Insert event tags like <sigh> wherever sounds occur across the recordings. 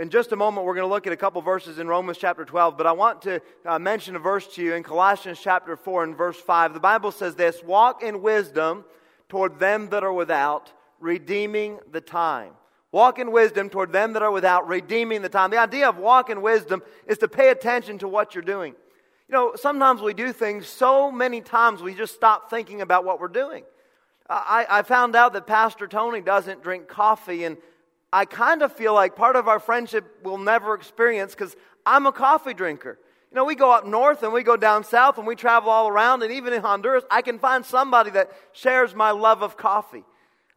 In just a moment, we're going to look at a couple verses in Romans chapter 12, but I want to uh, mention a verse to you in Colossians chapter 4 and verse 5. The Bible says this Walk in wisdom toward them that are without, redeeming the time. Walk in wisdom toward them that are without, redeeming the time. The idea of walk in wisdom is to pay attention to what you're doing. You know, sometimes we do things so many times we just stop thinking about what we're doing. I, I found out that Pastor Tony doesn't drink coffee, and I kind of feel like part of our friendship we'll never experience because I'm a coffee drinker. You know, we go up north and we go down south and we travel all around, and even in Honduras, I can find somebody that shares my love of coffee.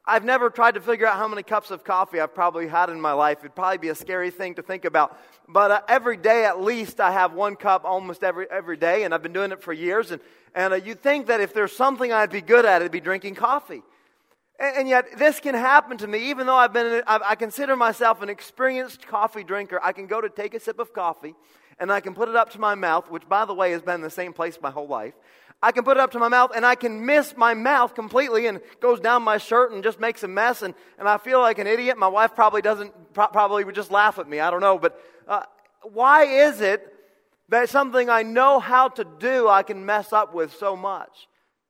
I've never tried to figure out how many cups of coffee I've probably had in my life. It'd probably be a scary thing to think about. But uh, every day, at least, I have one cup almost every, every day, and I've been doing it for years. And, and uh, you'd think that if there's something I'd be good at, it'd be drinking coffee. And, yet, this can happen to me, even though I've been, I, I consider myself an experienced coffee drinker. I can go to take a sip of coffee, and I can put it up to my mouth, which, by the way, has been the same place my whole life. I can put it up to my mouth and I can miss my mouth completely and goes down my shirt and just makes a mess and, and I feel like an idiot. My wife probably doesn't, probably would just laugh at me. I don't know. But uh, why is it that something I know how to do I can mess up with so much?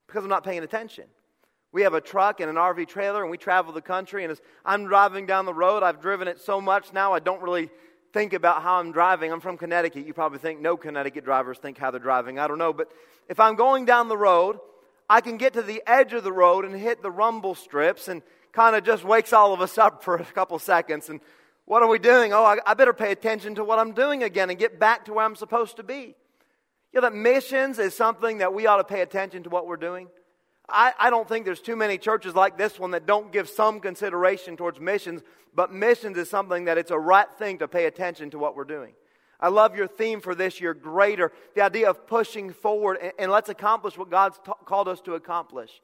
Because I'm not paying attention. We have a truck and an RV trailer and we travel the country and as I'm driving down the road, I've driven it so much now I don't really think about how I'm driving. I'm from Connecticut. You probably think no Connecticut drivers think how they're driving. I don't know. But if I'm going down the road, I can get to the edge of the road and hit the rumble strips and kind of just wakes all of us up <laughs> for a couple seconds. And what are we doing? Oh, I, I better pay attention to what I'm doing again and get back to where I'm supposed to be. You know, that missions is something that we ought to pay attention to what we're doing. I, I, don't think there's too many churches like this one that don't give some consideration towards missions, but missions is something that it's a right thing to pay attention to what we're doing. I love your theme for this year, greater. The idea of pushing forward and, and let's accomplish what God's called us to accomplish.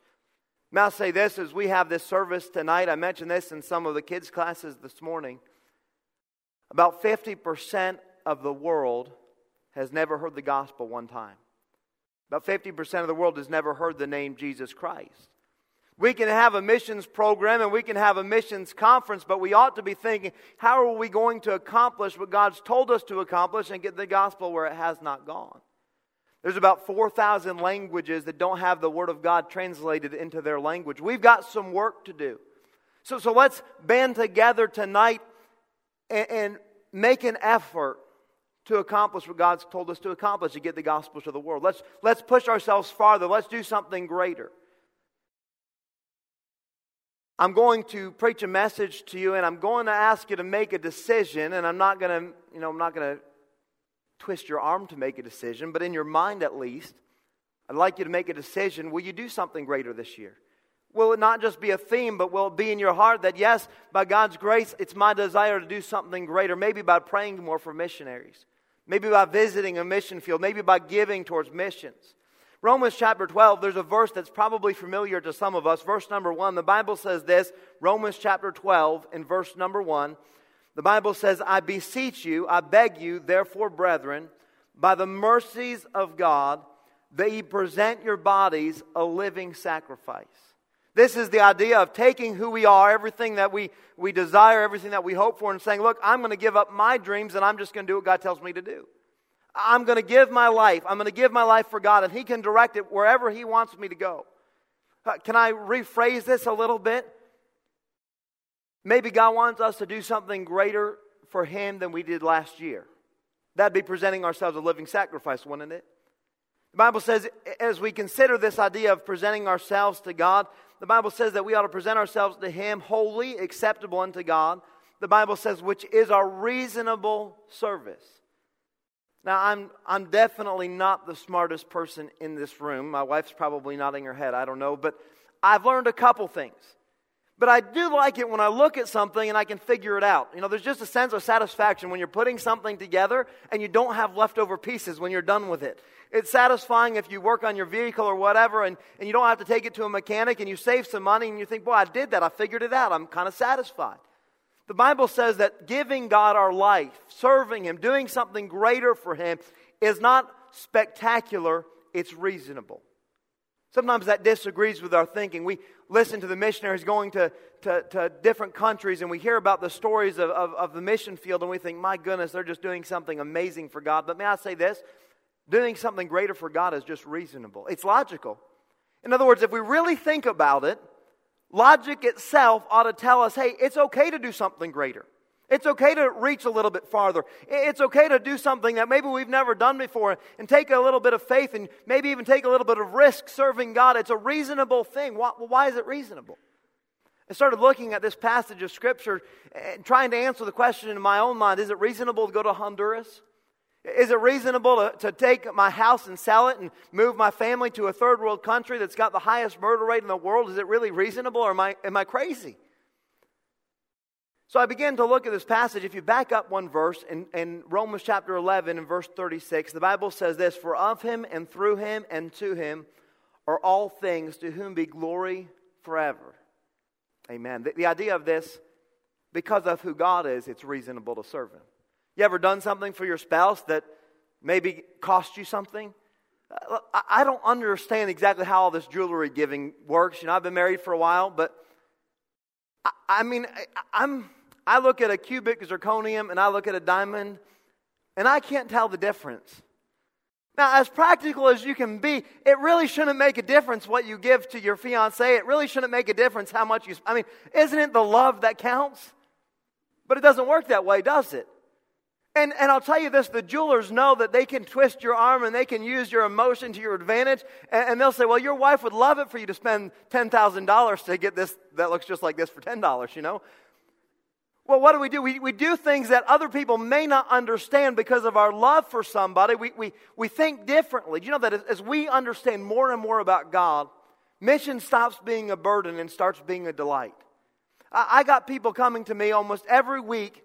May I say this as we have this service tonight? I mentioned this in some of the kids' classes this morning. About 50% of the world has never heard the gospel one time. About 50% of the world has never heard the name Jesus Christ. We can have a missions program and we can have a missions conference, but we ought to be thinking, how are we going to accomplish what God's told us to accomplish and get the gospel where it has not gone? There's about 4,000 languages that don't have the Word of God translated into their language. We've got some work to do. So, so let's band together tonight and, and make an effort to accomplish what God's told us to accomplish to get the gospel to the world. Let's, let's push ourselves farther. Let's do something greater. I'm going to preach a message to you and I'm going to ask you to make a decision and I'm not going to, you know, I'm not going to twist your arm to make a decision, but in your mind at least, I'd like you to make a decision. Will you do something greater this year? Will it not just be a theme, but will it be in your heart that, yes, by God's grace, it's my desire to do something greater, maybe by praying more for missionaries? Maybe by visiting a mission field, maybe by giving towards missions. Romans chapter 12, there's a verse that's probably familiar to some of us. Verse number 1, the Bible says this Romans chapter 12, in verse number 1, the Bible says, I beseech you, I beg you, therefore, brethren, by the mercies of God, that ye present your bodies a living sacrifice. This is the idea of taking who we are, everything that we, we desire, everything that we hope for, and saying, Look, I'm going to give up my dreams and I'm just going to do what God tells me to do. I'm going to give my life. I'm going to give my life for God, and He can direct it wherever He wants me to go. Uh, can I rephrase this a little bit? Maybe God wants us to do something greater for Him than we did last year. That'd be presenting ourselves a living sacrifice, wouldn't it? The Bible says, as we consider this idea of presenting ourselves to God, the Bible says that we ought to present ourselves to Him holy, acceptable unto God. The Bible says, which is our reasonable service. Now, I'm, I'm definitely not the smartest person in this room. My wife's probably nodding her head. I don't know. But I've learned a couple things. But I do like it when I look at something and I can figure it out. You know, there's just a sense of satisfaction when you're putting something together and you don't have leftover pieces when you're done with it. It's satisfying if you work on your vehicle or whatever and, and you don't have to take it to a mechanic and you save some money and you think, boy, I did that. I figured it out. I'm kind of satisfied. The Bible says that giving God our life, serving Him, doing something greater for Him is not spectacular, it's reasonable. Sometimes that disagrees with our thinking. We listen to the missionaries going to, to, to different countries and we hear about the stories of, of, of the mission field and we think, my goodness, they're just doing something amazing for God. But may I say this? Doing something greater for God is just reasonable, it's logical. In other words, if we really think about it, logic itself ought to tell us hey, it's okay to do something greater. It's okay to reach a little bit farther. It's okay to do something that maybe we've never done before and take a little bit of faith and maybe even take a little bit of risk serving God. It's a reasonable thing. Why, why is it reasonable? I started looking at this passage of Scripture and trying to answer the question in my own mind is it reasonable to go to Honduras? Is it reasonable to, to take my house and sell it and move my family to a third world country that's got the highest murder rate in the world? Is it really reasonable or am I, am I crazy? So I began to look at this passage. If you back up one verse in, in Romans chapter 11 and verse 36, the Bible says this For of him and through him and to him are all things, to whom be glory forever. Amen. The, the idea of this, because of who God is, it's reasonable to serve him. You ever done something for your spouse that maybe cost you something? Uh, I don't understand exactly how all this jewelry giving works. You know, I've been married for a while, but I, I mean, I, I'm I look at a cubic zirconium and I look at a diamond, and I can't tell the difference. Now, as practical as you can be, it really shouldn't make a difference what you give to your fiance. It really shouldn't make a difference how much you. I mean, isn't it the love that counts? But it doesn't work that way, does it? And, and I'll tell you this the jewelers know that they can twist your arm and they can use your emotion to your advantage. And, and they'll say, well, your wife would love it for you to spend $10,000 to get this that looks just like this for $10, you know? Well, what do we do? We, we do things that other people may not understand because of our love for somebody. We, we, we think differently. Do you know that as, as we understand more and more about God, mission stops being a burden and starts being a delight? I, I got people coming to me almost every week,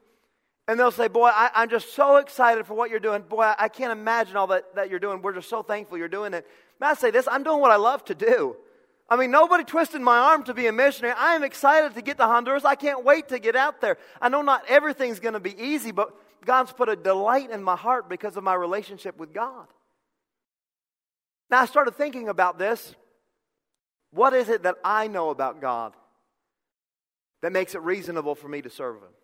and they'll say, Boy, I, am just so excited for what you're doing. Boy, I, I can't imagine all that, that you're doing. We're just so thankful you're doing it. May I say this? I'm doing what I love to do. I mean, nobody twisted my arm to be a missionary. I am excited to get to Honduras. I can't wait to get out there. I know not everything's going to be easy, but God's put a delight in my heart because of my relationship with God. Now, I started thinking about this. What is it that I know about God that makes it reasonable for me to serve Him?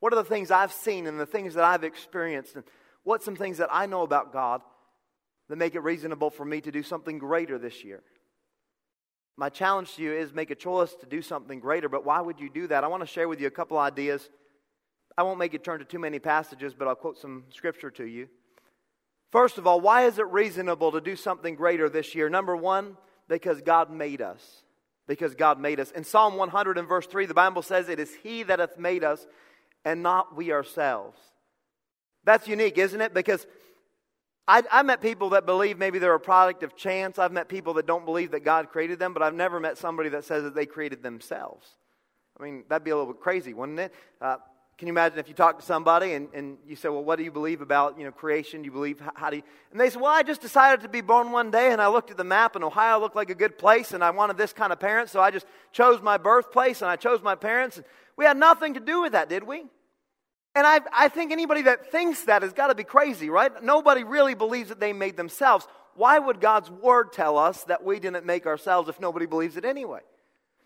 What are the things I've seen and the things that I've experienced? And what's some things that I know about God that make it reasonable for me to do something greater this year? My challenge to you is make a choice to do something greater, but why would you do that? I want to share with you a couple ideas. I won't make it turn to too many passages, but I'll quote some scripture to you. First of all, why is it reasonable to do something greater this year? Number one, because God made us. Because God made us. In Psalm 100 and verse 3, the Bible says, It is He that hath made us, and not we ourselves. That's unique, isn't it? Because I, I met people that believe maybe they're a product of chance. I've met people that don't believe that God created them, but I've never met somebody that says that they created themselves. I mean, that'd be a little bit crazy, wouldn't it? Uh, can you imagine if you talk to somebody and, and you say, Well, what do you believe about you know, creation? Do you believe, how, how do you? And they say, Well, I just decided to be born one day and I looked at the map and Ohio looked like a good place and I wanted this kind of parents, so I just chose my birthplace and I chose my parents. And we had nothing to do with that, did we? And I, I think anybody that thinks that has got to be crazy, right? Nobody really believes that they made themselves. Why would God's word tell us that we didn't make ourselves if nobody believes it anyway?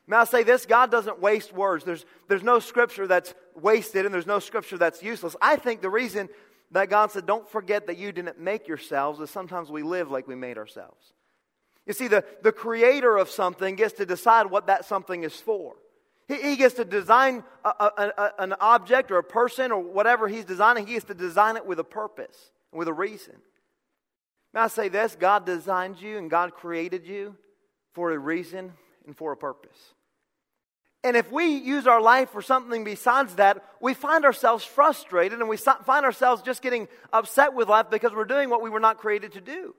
May I say this? God doesn't waste words. There's, there's no scripture that's wasted and there's no scripture that's useless. I think the reason that God said, don't forget that you didn't make yourselves is sometimes we live like we made ourselves. You see, the, the creator of something gets to decide what that something is for. He, he gets to design a, a, a, an object or a person or whatever he's designing, he gets to design it with a purpose with a reason. May I say this? God designed you and God created you for a reason and for a purpose. And if we use our life for something besides that, we find ourselves frustrated and we find ourselves just getting upset with life because we're doing what we were not created to do.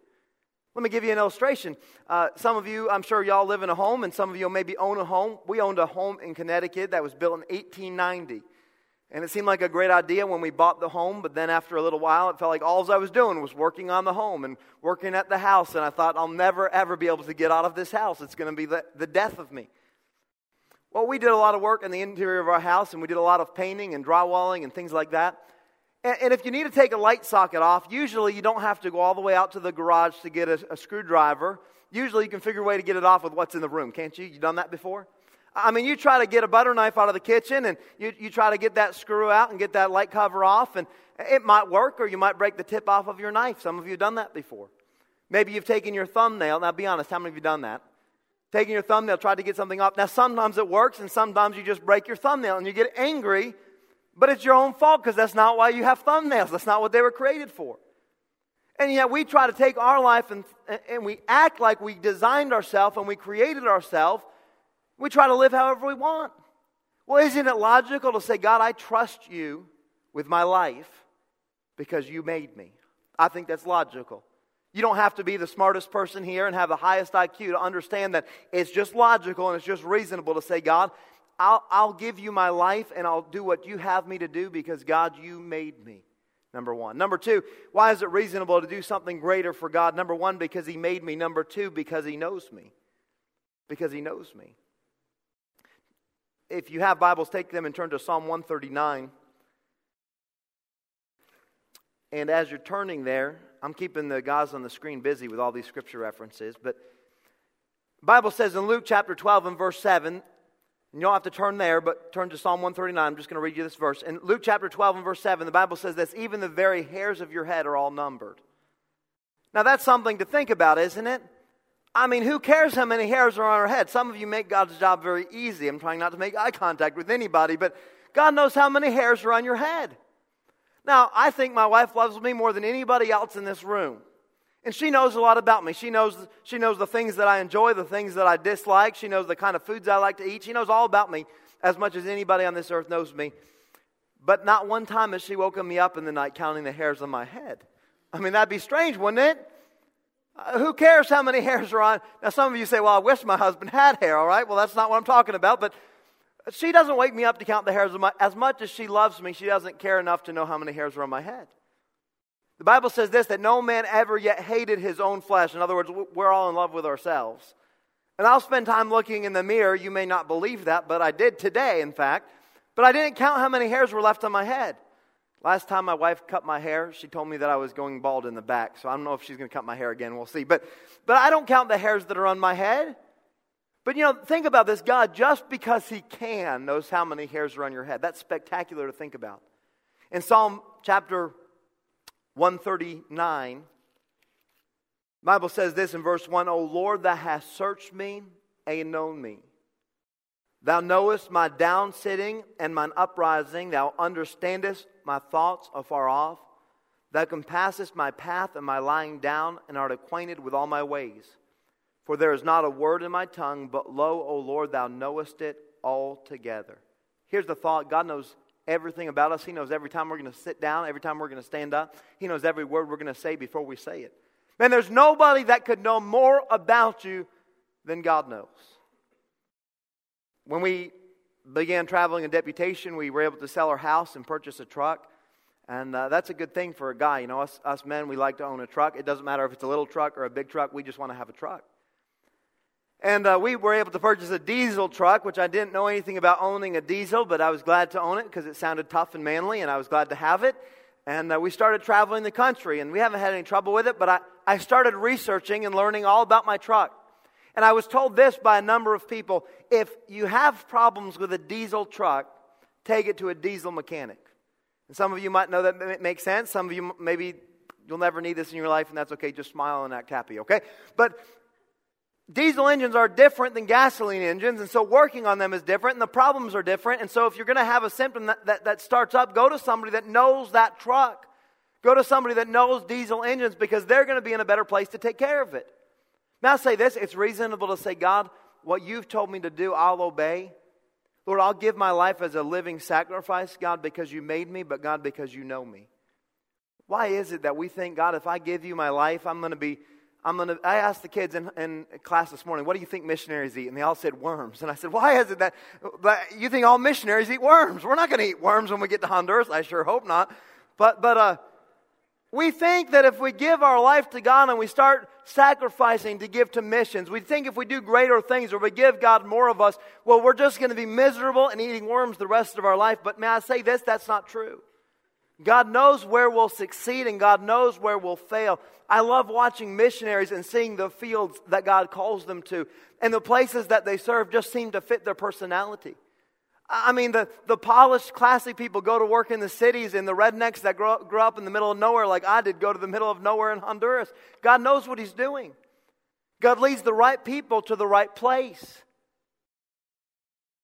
Let me give you an illustration. Uh, some of you, I'm sure y'all live in a home, and some of you maybe own a home. We owned a home in Connecticut that was built in 1890. And it seemed like a great idea when we bought the home, but then after a little while, it felt like all I was doing was working on the home and working at the house. And I thought, I'll never, ever be able to get out of this house. It's going to be the, the death of me. Well, we did a lot of work in the interior of our house, and we did a lot of painting and drywalling and things like that. And, and if you need to take a light socket off, usually you don't have to go all the way out to the garage to get a, a screwdriver. Usually you can figure a way to get it off with what's in the room, can't you? You done that before? I mean, you try to get a butter knife out of the kitchen and you, you try to get that screw out and get that light cover off, and it might work or you might break the tip off of your knife. Some of you have done that before. Maybe you've taken your thumbnail. Now, be honest, how many of you done that? Taking your thumbnail, tried to get something off. Now, sometimes it works and sometimes you just break your thumbnail and you get angry, but it's your own fault because that's not why you have thumbnails. That's not what they were created for. And yet we try to take our life and, and we act like we designed ourselves and we created ourselves we try to live however we want. Well, isn't it logical to say, God, I trust you with my life because you made me? I think that's logical. You don't have to be the smartest person here and have the highest IQ to understand that it's just logical and it's just reasonable to say, God, I'll, I'll give you my life and I'll do what you have me to do because, God, you made me. Number one. Number two, why is it reasonable to do something greater for God? Number one, because He made me. Number two, because He knows me. Because He knows me if you have Bibles, take them and turn to Psalm 139. And as you're turning there, I'm keeping the guys on the screen busy with all these scripture references. But Bible says in Luke chapter 12 and verse 7, you don't have to turn there, but turn to Psalm 139. I'm just going to read you this verse. In Luke chapter 12 and verse 7, the Bible says this even the very hairs of your head are all numbered. Now, that's something to think about, isn't it? I mean, who cares how many hairs are on our head? Some of you make God's job very easy. I'm trying not to make eye contact with anybody, but God knows how many hairs are on your head. Now, I think my wife loves me more than anybody else in this room. And she knows a lot about me. She knows, she knows the things that I enjoy, the things that I dislike. She knows the kind of foods I like to eat. She knows all about me as much as anybody on this earth knows me. But not one time has she woken me up in the night counting the hairs on my head. I mean, that'd be strange, wouldn't it? Uh, who cares how many <laughs> hairs are on? Now, some of you say, well, I wish my husband had hair, all right? Well, that's not what I'm talking about, but she doesn't wake me up to count the hairs. My, as much as she loves me, she doesn't care enough to know how many hairs are on my head. The Bible says this that no man ever yet hated his own flesh. In other words, we're all in love with ourselves. And I'll spend time looking in the mirror. You may not believe that, but I did today, in fact. But I didn't count how many hairs were left on my head. Last time my wife cut my hair, she told me that I was going bald in the back. So I don't know if she's going to cut my hair again. We'll see. But, but I don't count the hairs that are on my head. But you know, think about this God, just because He can, knows how many hairs are on your head. That's spectacular to think about. In Psalm chapter 139, Bible says this in verse 1 O Lord, thou hast searched me and known me. Thou knowest my down sitting and mine uprising. Thou understandest my thoughts afar off. Thou compassest my path and my lying down, and art acquainted with all my ways. For there is not a word in my tongue, but lo, O Lord, thou knowest it altogether. Here's the thought God knows everything about us. He knows every time we're going to sit down, every time we're going to stand up. He knows every word we're going to say before we say it. Man, there's nobody that could know more about you than God knows. When we began traveling in deputation, we were able to sell our house and purchase a truck. And uh, that's a good thing for a guy. You know, us, us men, we like to own a truck. It doesn't matter if it's a little truck or a big truck, we just want to have a truck. And uh, we were able to purchase a diesel truck, which I didn't know anything about owning a diesel, but I was glad to own it because it sounded tough and manly, and I was glad to have it. And uh, we started traveling the country, and we haven't had any trouble with it, but I, I started researching and learning all about my truck. And I was told this by a number of people if you have problems with a diesel truck, take it to a diesel mechanic. And some of you might know that it makes sense. Some of you maybe you'll never need this in your life, and that's okay. Just smile and act happy, okay? But diesel engines are different than gasoline engines, and so working on them is different, and the problems are different. And so if you're going to have a symptom that, that, that starts up, go to somebody that knows that truck. Go to somebody that knows diesel engines because they're going to be in a better place to take care of it. Now, I say this it's reasonable to say, God, what you've told me to do, I'll obey. Lord, I'll give my life as a living sacrifice, God, because you made me, but God, because you know me. Why is it that we think, God, if I give you my life, I'm going to be, I'm to, I asked the kids in, in class this morning, what do you think missionaries eat? And they all said worms. And I said, why is it that, but you think all missionaries eat worms? We're not going to eat worms when we get to Honduras. I sure hope not. But, but, uh, we think that if we give our life to God and we start sacrificing to give to missions, we think if we do greater things or we give God more of us, well, we're just going to be miserable and eating worms the rest of our life. But may I say this? That's not true. God knows where we'll succeed and God knows where we'll fail. I love watching missionaries and seeing the fields that God calls them to. And the places that they serve just seem to fit their personality. I mean, the, the polished, classy people go to work in the cities, and the rednecks that grow, grow up in the middle of nowhere, like I did, go to the middle of nowhere in Honduras. God knows what He's doing. God leads the right people to the right place.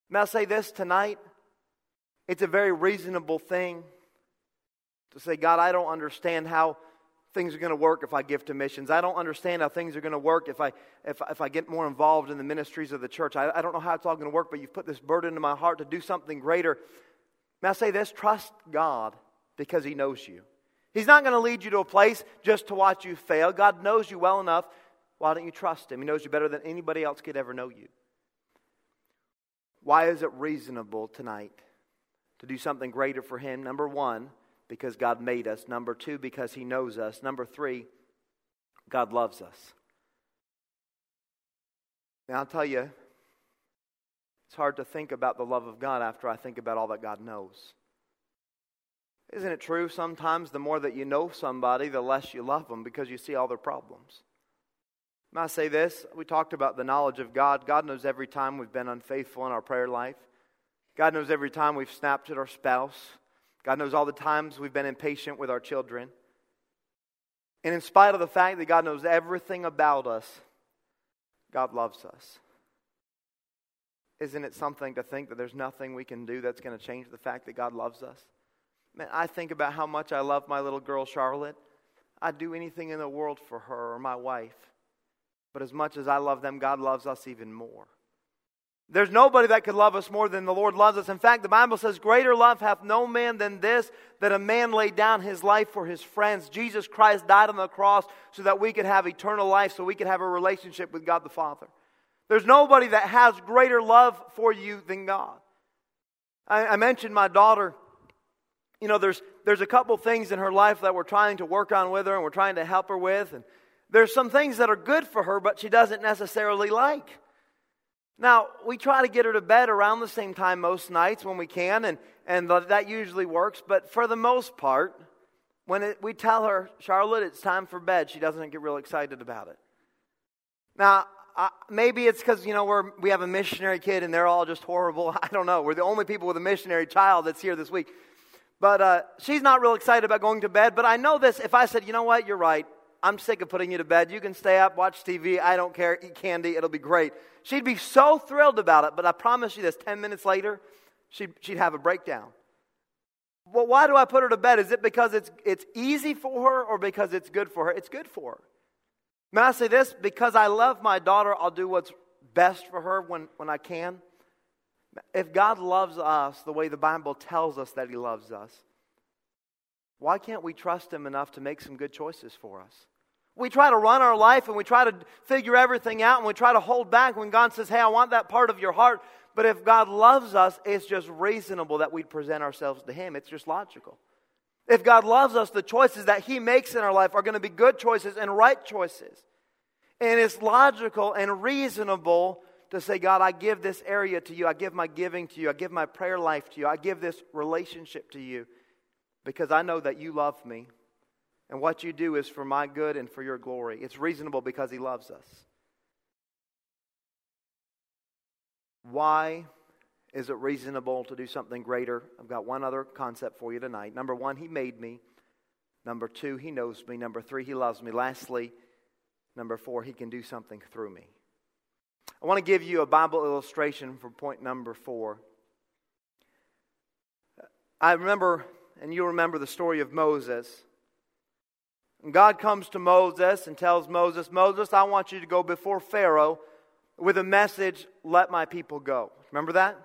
May I say this tonight? It's a very reasonable thing to say, God, I don't understand how things are going to work if I give to missions. I don't understand how things are going to work if I, if, if I get more involved in the ministries of the church. I, I don't know how it's all going to work, but you've put this burden in my heart to do something greater. May I say this? Trust God because He knows you. He's not going to lead you to a place just to watch you fail. God knows you well enough. Why don't you trust Him? He knows you better than anybody else could ever know you. Why is it reasonable tonight to do something greater for Him? Number one, because God made us. Number two, because He knows us. Number three, God loves us. Now, I'll tell you, it's hard to think about the love of God after I think about all that God knows. Isn't it true? Sometimes the more that you know somebody, the less you love them because you see all their problems. May I say this? We talked about the knowledge of God. God knows every time we've been unfaithful in our prayer life. God knows every time we've snapped at our spouse. God knows all the times we've been impatient with our children. And in spite of the fact that God knows everything about us, God loves us. Isn't it something to think that there's nothing we can do that's going to change the fact that God loves us? Man, I think about how much I love my little girl, Charlotte. I'd do anything in the world for her or my wife. But as much as I love them, God loves us even more. There's nobody that could love us more than the Lord loves us. In fact, the Bible says, Greater love hath no man than this, that a man laid down his life for his friends. Jesus Christ died on the cross so that we could have eternal life, so we could have a relationship with God the Father. There's nobody that has greater love for you than God. I, I mentioned my daughter. You know, there's, there's a couple things in her life that we're trying to work on with her and we're trying to help her with. And there's some things that are good for her, but she doesn't necessarily like. Now, we try to get her to bed around the same time most nights when we can, and, and that usually works. But for the most part, when it, we tell her, Charlotte, it's time for bed, she doesn't get real excited about it. Now, uh, maybe it's because, you know, we're, we have a missionary kid and they're all just horrible. <laughs> I don't know. We're the only people with a missionary child that's here this week. But uh, she's not real excited about going to bed. But I know this. If I said, you know what, you're right. I'm sick of putting you to bed. You can stay up, watch TV. I don't care. Eat candy. It'll be great. She'd be so thrilled about it. But I promise you this 10 minutes later, she'd, she'd have a breakdown. Well, why do I put her to bed? Is it because it's, it's easy for her or because it's good for her? It's good for her. May I say this? Because I love my daughter, I'll do what's best for her when, when I can. If God loves us the way the Bible tells us that He loves us, why can't we trust Him enough to make some good choices for us? We try to run our life and we try to figure everything out and we try to hold back when God says, Hey, I want that part of your heart. But if God loves us, it's just reasonable that we present ourselves to Him. It's just logical. If God loves us, the choices that He makes in our life are going to be good choices and right choices. And it's logical and reasonable to say, God, I give this area to you. I give my giving to you. I give my prayer life to you. I give this relationship to you because I know that you love me. And what you do is for my good and for your glory. It's reasonable because He loves us. Why is it reasonable to do something greater? I've got one other concept for you tonight. Number one, He made me. Number two, He knows me. Number three, He loves me. Lastly, number four, He can do something through me. I want to give you a Bible illustration for point number four. I remember and you remember the story of Moses. And God comes to Moses and tells Moses, Moses, I want you to go before Pharaoh with a message, let my people go. Remember that?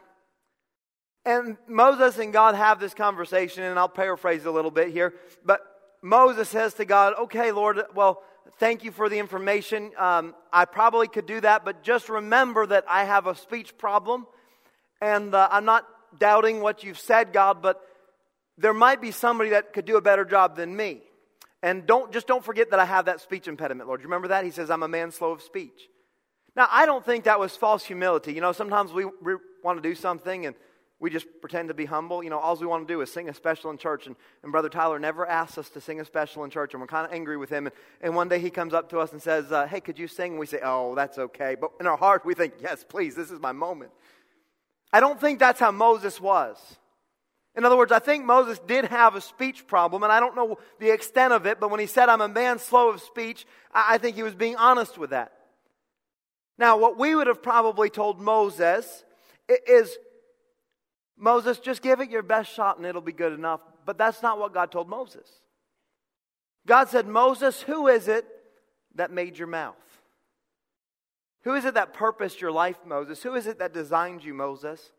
And Moses and God have this conversation, and I'll paraphrase a little bit here. But Moses says to God, Okay, Lord, well, thank you for the information. Um, I probably could do that, but just remember that I have a speech problem. And uh, I'm not doubting what you've said, God, but there might be somebody that could do a better job than me. And don't just don't forget that I have that speech impediment, Lord. You remember that? He says, I'm a man slow of speech. Now, I don't think that was false humility. You know, sometimes we, we want to do something and we just pretend to be humble. You know, all we want to do is sing a special in church. And, and Brother Tyler never asks us to sing a special in church, and we're kind of angry with him. And, and one day he comes up to us and says, uh, Hey, could you sing? And we say, Oh, that's okay. But in our heart, we think, Yes, please, this is my moment. I don't think that's how Moses was. In other words, I think Moses did have a speech problem, and I don't know the extent of it, but when he said, I'm a man slow of speech, I think he was being honest with that. Now, what we would have probably told Moses is Moses, just give it your best shot and it'll be good enough. But that's not what God told Moses. God said, Moses, who is it that made your mouth? Who is it that purposed your life, Moses? Who is it that designed you, Moses?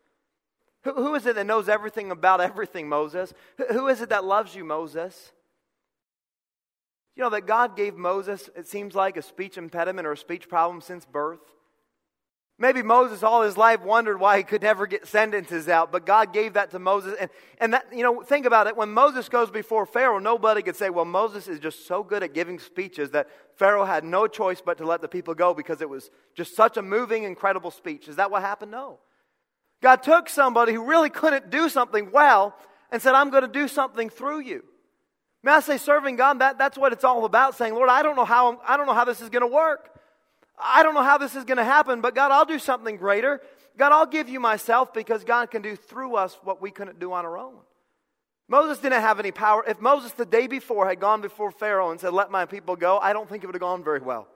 Who, who is it that knows everything about everything, Moses? Who, who is it that loves you, Moses? You know that God gave Moses, it seems like, a speech impediment or a speech problem since birth. Maybe Moses all his life wondered why he could never get sentences out, but God gave that to Moses. And, and that, you know, think about it. When Moses goes before Pharaoh, nobody could say, well, Moses is just so good at giving speeches that Pharaoh had no choice but to let the people go because it was just such a moving, incredible speech. Is that what happened? No. God took somebody who really couldn't do something well and said, I'm going to do something through you. May I say, serving God, that, that's what it's all about, saying, Lord, I don't know how, I don't know how this is going to work. I don't know how this is going to happen, but God, I'll do something greater. God, I'll give you myself because God can do through us what we couldn't do on our own. Moses didn't have any power. If Moses the day before had gone before Pharaoh and said, Let my people go, I don't think it would have gone very well.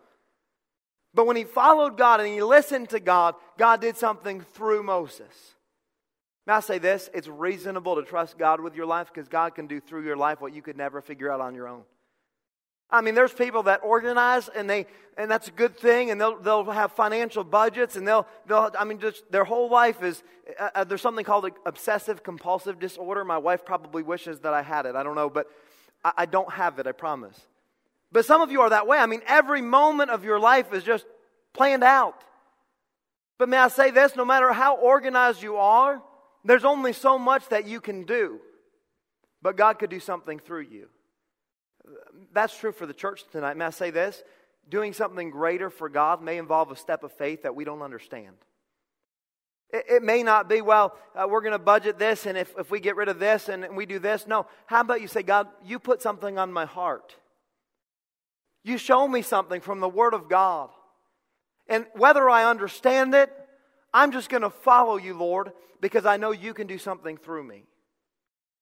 But when he followed God and he listened to God, God did something through Moses. May I say this? It's reasonable to trust God with your life because God can do through your life what you could never figure out on your own. I mean, there's people that organize and they, and that's a good thing, and they'll, they'll have financial budgets, and they'll, they'll, I mean, just their whole life is, uh, uh there's something called obsessive compulsive disorder. My wife probably wishes that I had it. I don't know, but I, I don't have it, I promise. But some of you are that way. I mean, every moment of your life is just planned out. But may I say this no matter how organized you are, there's only so much that you can do. But God could do something through you that's true for the church tonight. May I say this? Doing something greater for God may involve a step of faith that we don't understand. It, it may not be, well, uh, we're going to budget this, and if, if we get rid of this and we do this. No. How about you say, God, you put something on my heart? You show me something from the Word of God. And whether I understand it, I'm just going to follow you, Lord, because I know you can do something through me.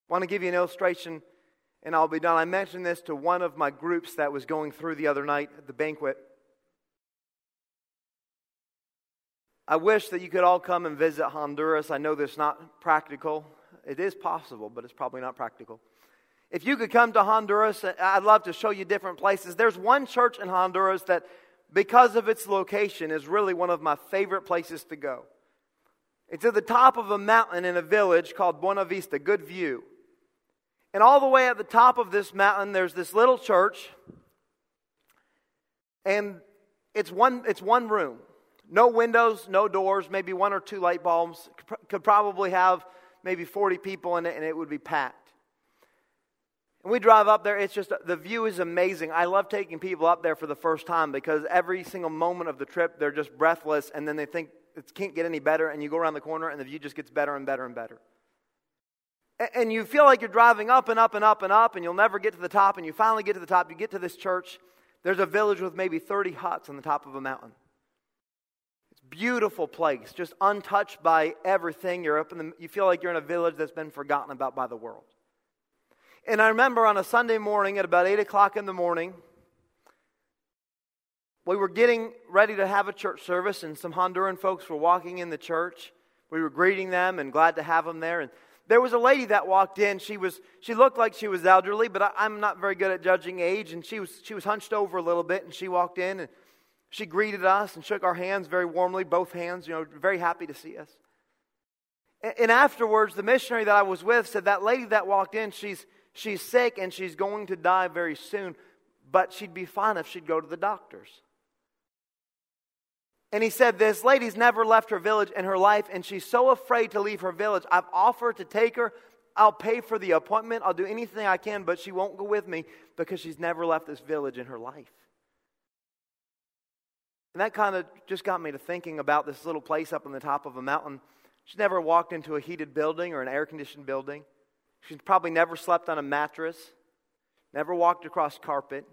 I want to give you an illustration and I'll be done. I mentioned this to one of my groups that was going through the other night at the banquet. I wish that you could all come and visit Honduras. I know that's not practical. It is possible, but it's probably not practical. If you could come to Honduras, uh, I'd love to show you different places. There's one church in Honduras that, because of its location, is really one of my favorite places to go. It's at the top of a mountain in a village called Buena Vista, Good View. And all the way at the top of this mountain, there's this little church. And it's one, it's one room. No windows, no doors, maybe one or two light bulbs. Could probably have maybe 40 people in it, and it would be packed. And we drive up there, it's just, the view is amazing. I love taking people up there for the first time because every single moment of the trip, they're just breathless, and then they think it can't get any better, and you go around the corner, and the view just gets better and better and better and you feel like you're driving up and up and up and up, and you'll never get to the top, and you finally get to the top, you get to this church. There's a village with maybe 30 huts on the top of a mountain. It's a beautiful place, just untouched by everything. You're up in the, you feel like you're in a village that's been forgotten about by the world. And I remember on a Sunday morning at about 8 o'clock in the morning, we were getting ready to have a church service, and some Honduran folks were walking in the church. We were greeting them and glad to have them there. And there was a lady that walked in. She was she looked like she was elderly, but I, am not very good at judging age. And she was she was hunched over a little bit, and she walked in and she greeted us and shook our hands very warmly, both hands. You know, very happy to see us. And, and afterwards, the missionary that I was with said that lady that walked in, she's she's sick and she's going to die very soon, but she'd be fine if she'd go to the doctors. And he said, This lady's never left her village in her life, and she's so afraid to leave her village. I've offered to take her. I'll pay for the appointment. I'll do anything I can, but she won't go with me because she's never left this village in her life. And that kind of just got me to thinking about this little place up on the top of a mountain She's never walked into a heated building or an air conditioned building. She's probably never slept on a mattress, never walked across carpet,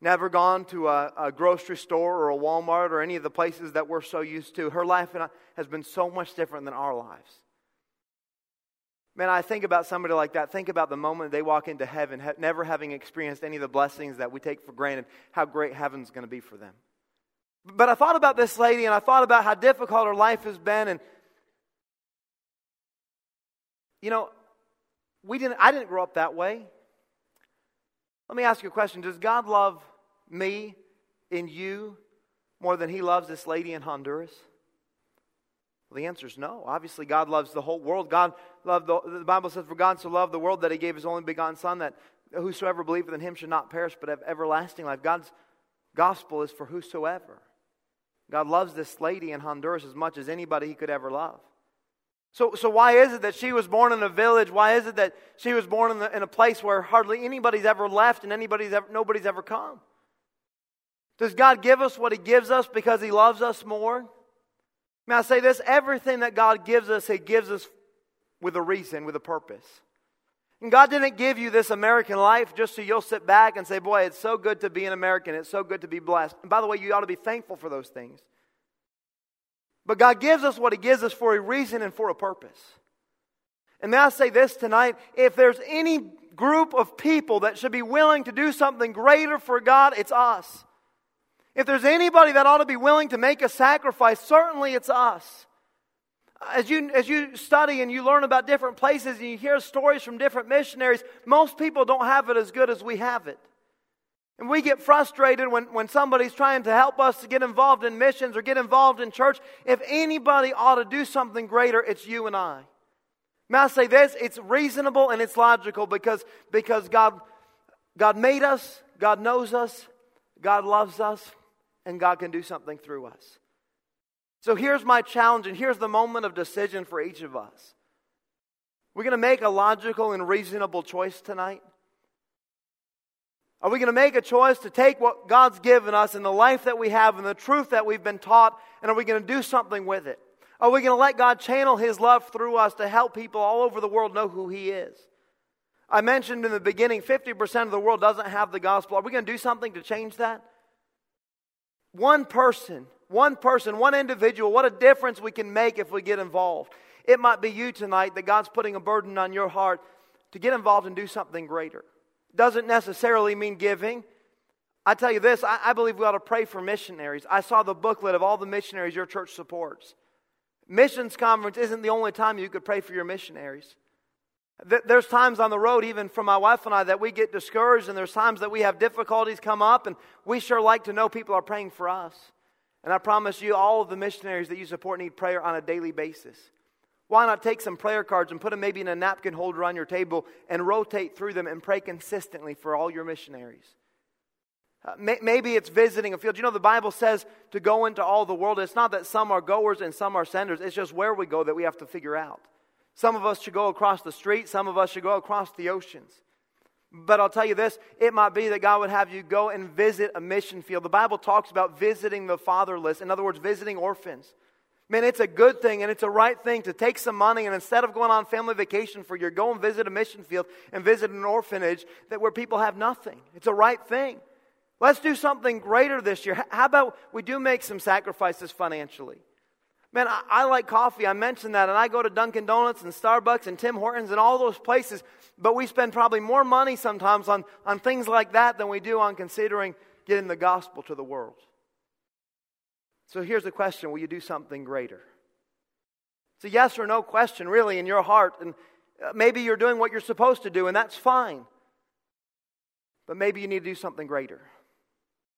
never gone to a, a, grocery store or a Walmart or any of the places that we're so used to. Her life has been so much different than our lives. Man, I think about somebody like that. Think about the moment they walk into heaven, never having experienced any of the blessings that we take for granted, how great heaven's going to be for them. But I thought about this lady and I thought about how difficult her life has been. And, you know, we didn't, I didn't grow up that way. Let me ask you a question Does God love me and you more than he loves this lady in Honduras? Well, the answer is no. Obviously, God loves the whole world. God loved the, the Bible says, For God so loved the world that he gave his only begotten Son, that whosoever believeth in him should not perish but have everlasting life. God's gospel is for whosoever. God loves this lady in Honduras as much as anybody he could ever love. So, so why is it that she was born in a village? Why is it that she was born in, the, in a place where hardly anybody's ever left and anybody's ever, nobody's ever come? Does God give us what He gives us because He loves us more? May I say this? Everything that God gives us, He gives us with a reason, with a purpose. And God didn't give you this American life just so you'll sit back and say, Boy, it's so good to be an American. It's so good to be blessed. And by the way, you ought to be thankful for those things. But God gives us what He gives us for a reason and for a purpose. And may I say this tonight if there's any group of people that should be willing to do something greater for God, it's us. If there's anybody that ought to be willing to make a sacrifice, certainly it's us. As you, as you study and you learn about different places and you hear stories from different missionaries, most people don't have it as good as we have it. And we get frustrated when, when somebody's trying to help us to get involved in missions or get involved in church. If anybody ought to do something greater, it's you and I. May I say this? It's reasonable and it's logical because, because God, God made us, God knows us, God loves us, and God can do something through us. So here's my challenge, and here's the moment of decision for each of us. We're going to make a logical and reasonable choice tonight. Are we going to make a choice to take what God's given us and the life that we have and the truth that we've been taught, and are we going to do something with it? Are we going to let God channel His love through us to help people all over the world know who He is? I mentioned in the beginning 50% of the world doesn't have the gospel. Are we going to do something to change that? One person, one person, one individual, what a difference we can make if we get involved. It might be you tonight that God's putting a burden on your heart to get involved and do something greater doesn't necessarily mean giving. I tell you this, I, I, believe we ought to pray for missionaries. I saw the booklet of all the missionaries your church supports. Missions conference isn't the only time you could pray for your missionaries. There's times on the road, even for my wife and I, that we get discouraged, and there's times that we have difficulties come up, and we sure like to know people are praying for us. And I promise you, all of the missionaries that you support need prayer on a daily basis. Why not take some prayer cards and put them maybe in a napkin holder on your table and rotate through them and pray consistently for all your missionaries? Uh, may, maybe it's visiting a field. You know, the Bible says to go into all the world. It's not that some are goers and some are senders, it's just where we go that we have to figure out. Some of us should go across the street, some of us should go across the oceans. But I'll tell you this it might be that God would have you go and visit a mission field. The Bible talks about visiting the fatherless, in other words, visiting orphans. Man, it's a good thing and it's a right thing to take some money and instead of going on family vacation for your, go and visit a mission field and visit an orphanage that where people have nothing. It's a right thing. Let's do something greater this year. How about we do make some sacrifices financially? Man, I, I like coffee. I mentioned that, and I go to Dunkin' Donuts and Starbucks and Tim Hortons and all those places, but we spend probably more money sometimes on, on things like that than we do on considering getting the gospel to the world. So here's the question Will you do something greater? It's a yes or no question, really, in your heart. And uh, maybe you're doing what you're supposed to do, and that's fine. But maybe you need to do something greater.